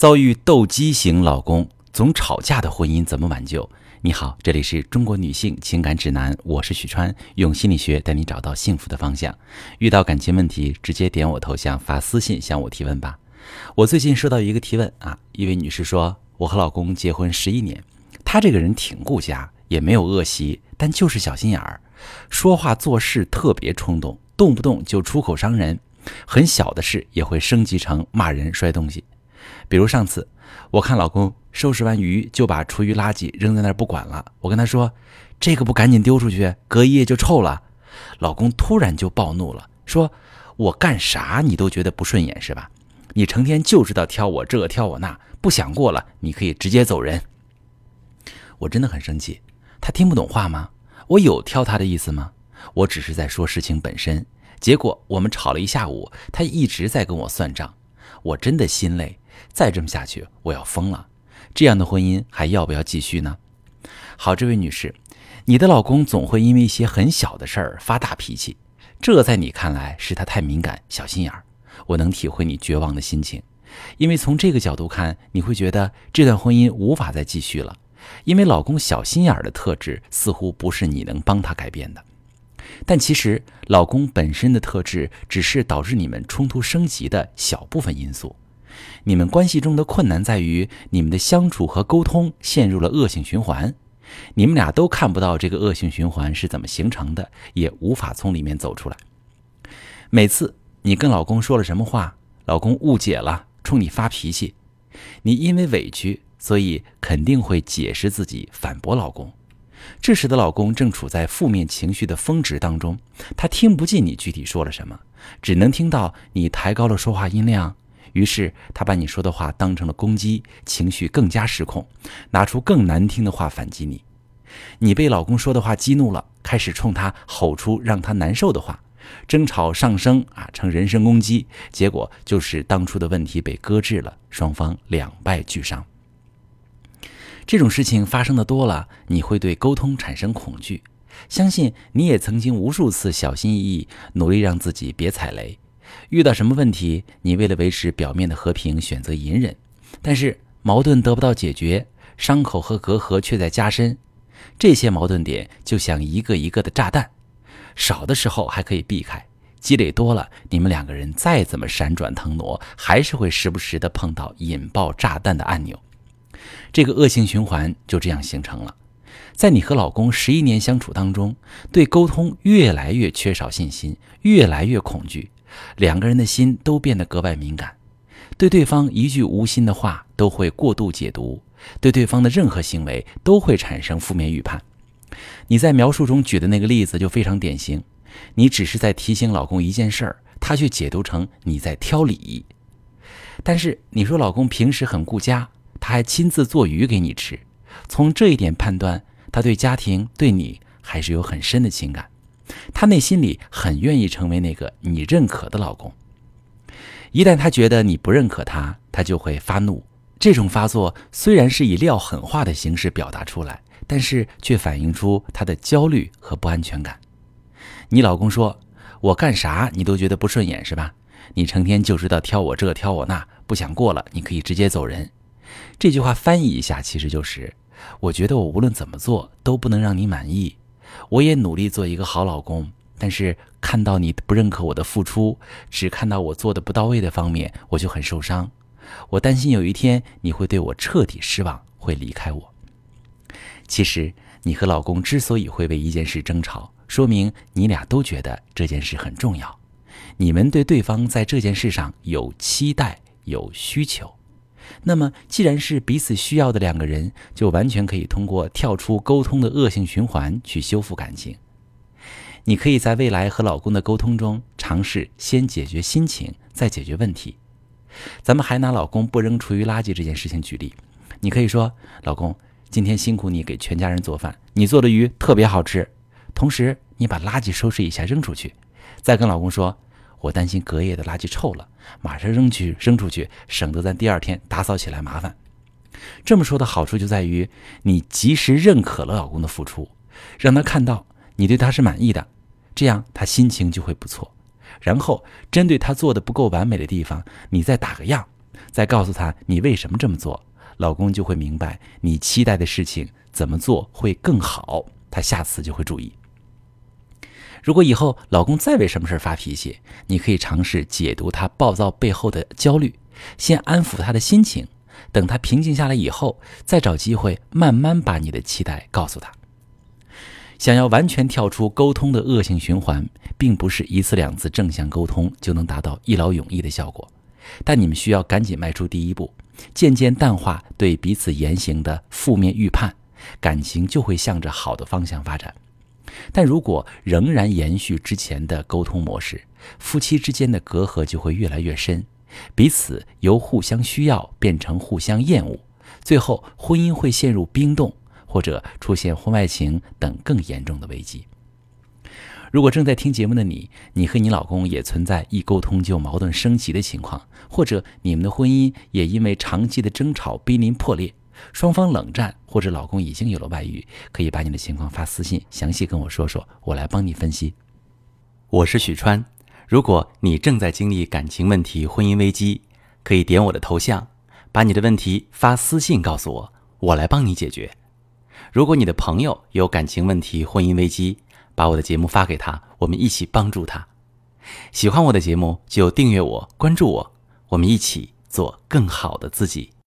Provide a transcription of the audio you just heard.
遭遇斗鸡型老公、总吵架的婚姻怎么挽救？你好，这里是中国女性情感指南，我是许川，用心理学带你找到幸福的方向。遇到感情问题，直接点我头像发私信向我提问吧。我最近收到一个提问啊，一位女士说，我和老公结婚十一年，他这个人挺顾家，也没有恶习，但就是小心眼儿，说话做事特别冲动，动不动就出口伤人，很小的事也会升级成骂人、摔东西。比如上次，我看老公收拾完鱼就把厨余垃圾扔在那儿不管了。我跟他说：“这个不赶紧丢出去，隔一夜就臭了。”老公突然就暴怒了，说：“我干啥你都觉得不顺眼是吧？你成天就知道挑我这挑我那，不想过了你可以直接走人。”我真的很生气，他听不懂话吗？我有挑他的意思吗？我只是在说事情本身。结果我们吵了一下午，他一直在跟我算账，我真的心累。再这么下去，我要疯了！这样的婚姻还要不要继续呢？好，这位女士，你的老公总会因为一些很小的事儿发大脾气，这在你看来是他太敏感、小心眼儿。我能体会你绝望的心情，因为从这个角度看，你会觉得这段婚姻无法再继续了，因为老公小心眼儿的特质似乎不是你能帮他改变的。但其实，老公本身的特质只是导致你们冲突升级的小部分因素。你们关系中的困难在于，你们的相处和沟通陷入了恶性循环，你们俩都看不到这个恶性循环是怎么形成的，也无法从里面走出来。每次你跟老公说了什么话，老公误解了，冲你发脾气，你因为委屈，所以肯定会解释自己，反驳老公。这时的老公正处在负面情绪的峰值当中，他听不进你具体说了什么，只能听到你抬高了说话音量。于是他把你说的话当成了攻击，情绪更加失控，拿出更难听的话反击你。你被老公说的话激怒了，开始冲他吼出让他难受的话，争吵上升啊，成人身攻击。结果就是当初的问题被搁置了，双方两败俱伤。这种事情发生的多了，你会对沟通产生恐惧。相信你也曾经无数次小心翼翼，努力让自己别踩雷。遇到什么问题，你为了维持表面的和平选择隐忍，但是矛盾得不到解决，伤口和隔阂却在加深。这些矛盾点就像一个一个的炸弹，少的时候还可以避开，积累多了，你们两个人再怎么闪转腾挪，还是会时不时的碰到引爆炸弹的按钮。这个恶性循环就这样形成了。在你和老公十一年相处当中，对沟通越来越缺少信心，越来越恐惧。两个人的心都变得格外敏感，对对方一句无心的话都会过度解读，对对方的任何行为都会产生负面预判。你在描述中举的那个例子就非常典型，你只是在提醒老公一件事儿，他却解读成你在挑理。但是你说老公平时很顾家，他还亲自做鱼给你吃，从这一点判断，他对家庭对你还是有很深的情感。他内心里很愿意成为那个你认可的老公。一旦他觉得你不认可他，他就会发怒。这种发作虽然是以撂狠话的形式表达出来，但是却反映出他的焦虑和不安全感。你老公说：“我干啥你都觉得不顺眼是吧？你成天就知道挑我这挑我那，不想过了你可以直接走人。”这句话翻译一下，其实就是：我觉得我无论怎么做都不能让你满意。我也努力做一个好老公，但是看到你不认可我的付出，只看到我做的不到位的方面，我就很受伤。我担心有一天你会对我彻底失望，会离开我。其实你和老公之所以会为一件事争吵，说明你俩都觉得这件事很重要，你们对对方在这件事上有期待、有需求。那么，既然是彼此需要的两个人，就完全可以通过跳出沟通的恶性循环去修复感情。你可以在未来和老公的沟通中，尝试先解决心情，再解决问题。咱们还拿老公不扔厨余垃圾这件事情举例，你可以说：“老公，今天辛苦你给全家人做饭，你做的鱼特别好吃。同时，你把垃圾收拾一下扔出去。”再跟老公说。我担心隔夜的垃圾臭了，马上扔去扔出去，省得咱第二天打扫起来麻烦。这么说的好处就在于，你及时认可了老公的付出，让他看到你对他是满意的，这样他心情就会不错。然后针对他做的不够完美的地方，你再打个样，再告诉他你为什么这么做，老公就会明白你期待的事情怎么做会更好，他下次就会注意。如果以后老公再为什么事发脾气，你可以尝试解读他暴躁背后的焦虑，先安抚他的心情，等他平静下来以后，再找机会慢慢把你的期待告诉他。想要完全跳出沟通的恶性循环，并不是一次两次正向沟通就能达到一劳永逸的效果，但你们需要赶紧迈出第一步，渐渐淡化对彼此言行的负面预判，感情就会向着好的方向发展。但如果仍然延续之前的沟通模式，夫妻之间的隔阂就会越来越深，彼此由互相需要变成互相厌恶，最后婚姻会陷入冰冻，或者出现婚外情等更严重的危机。如果正在听节目的你，你和你老公也存在一沟通就矛盾升级的情况，或者你们的婚姻也因为长期的争吵濒临破裂。双方冷战，或者老公已经有了外遇，可以把你的情况发私信，详细跟我说说，我来帮你分析。我是许川，如果你正在经历感情问题、婚姻危机，可以点我的头像，把你的问题发私信告诉我，我来帮你解决。如果你的朋友有感情问题、婚姻危机，把我的节目发给他，我们一起帮助他。喜欢我的节目就订阅我、关注我，我们一起做更好的自己。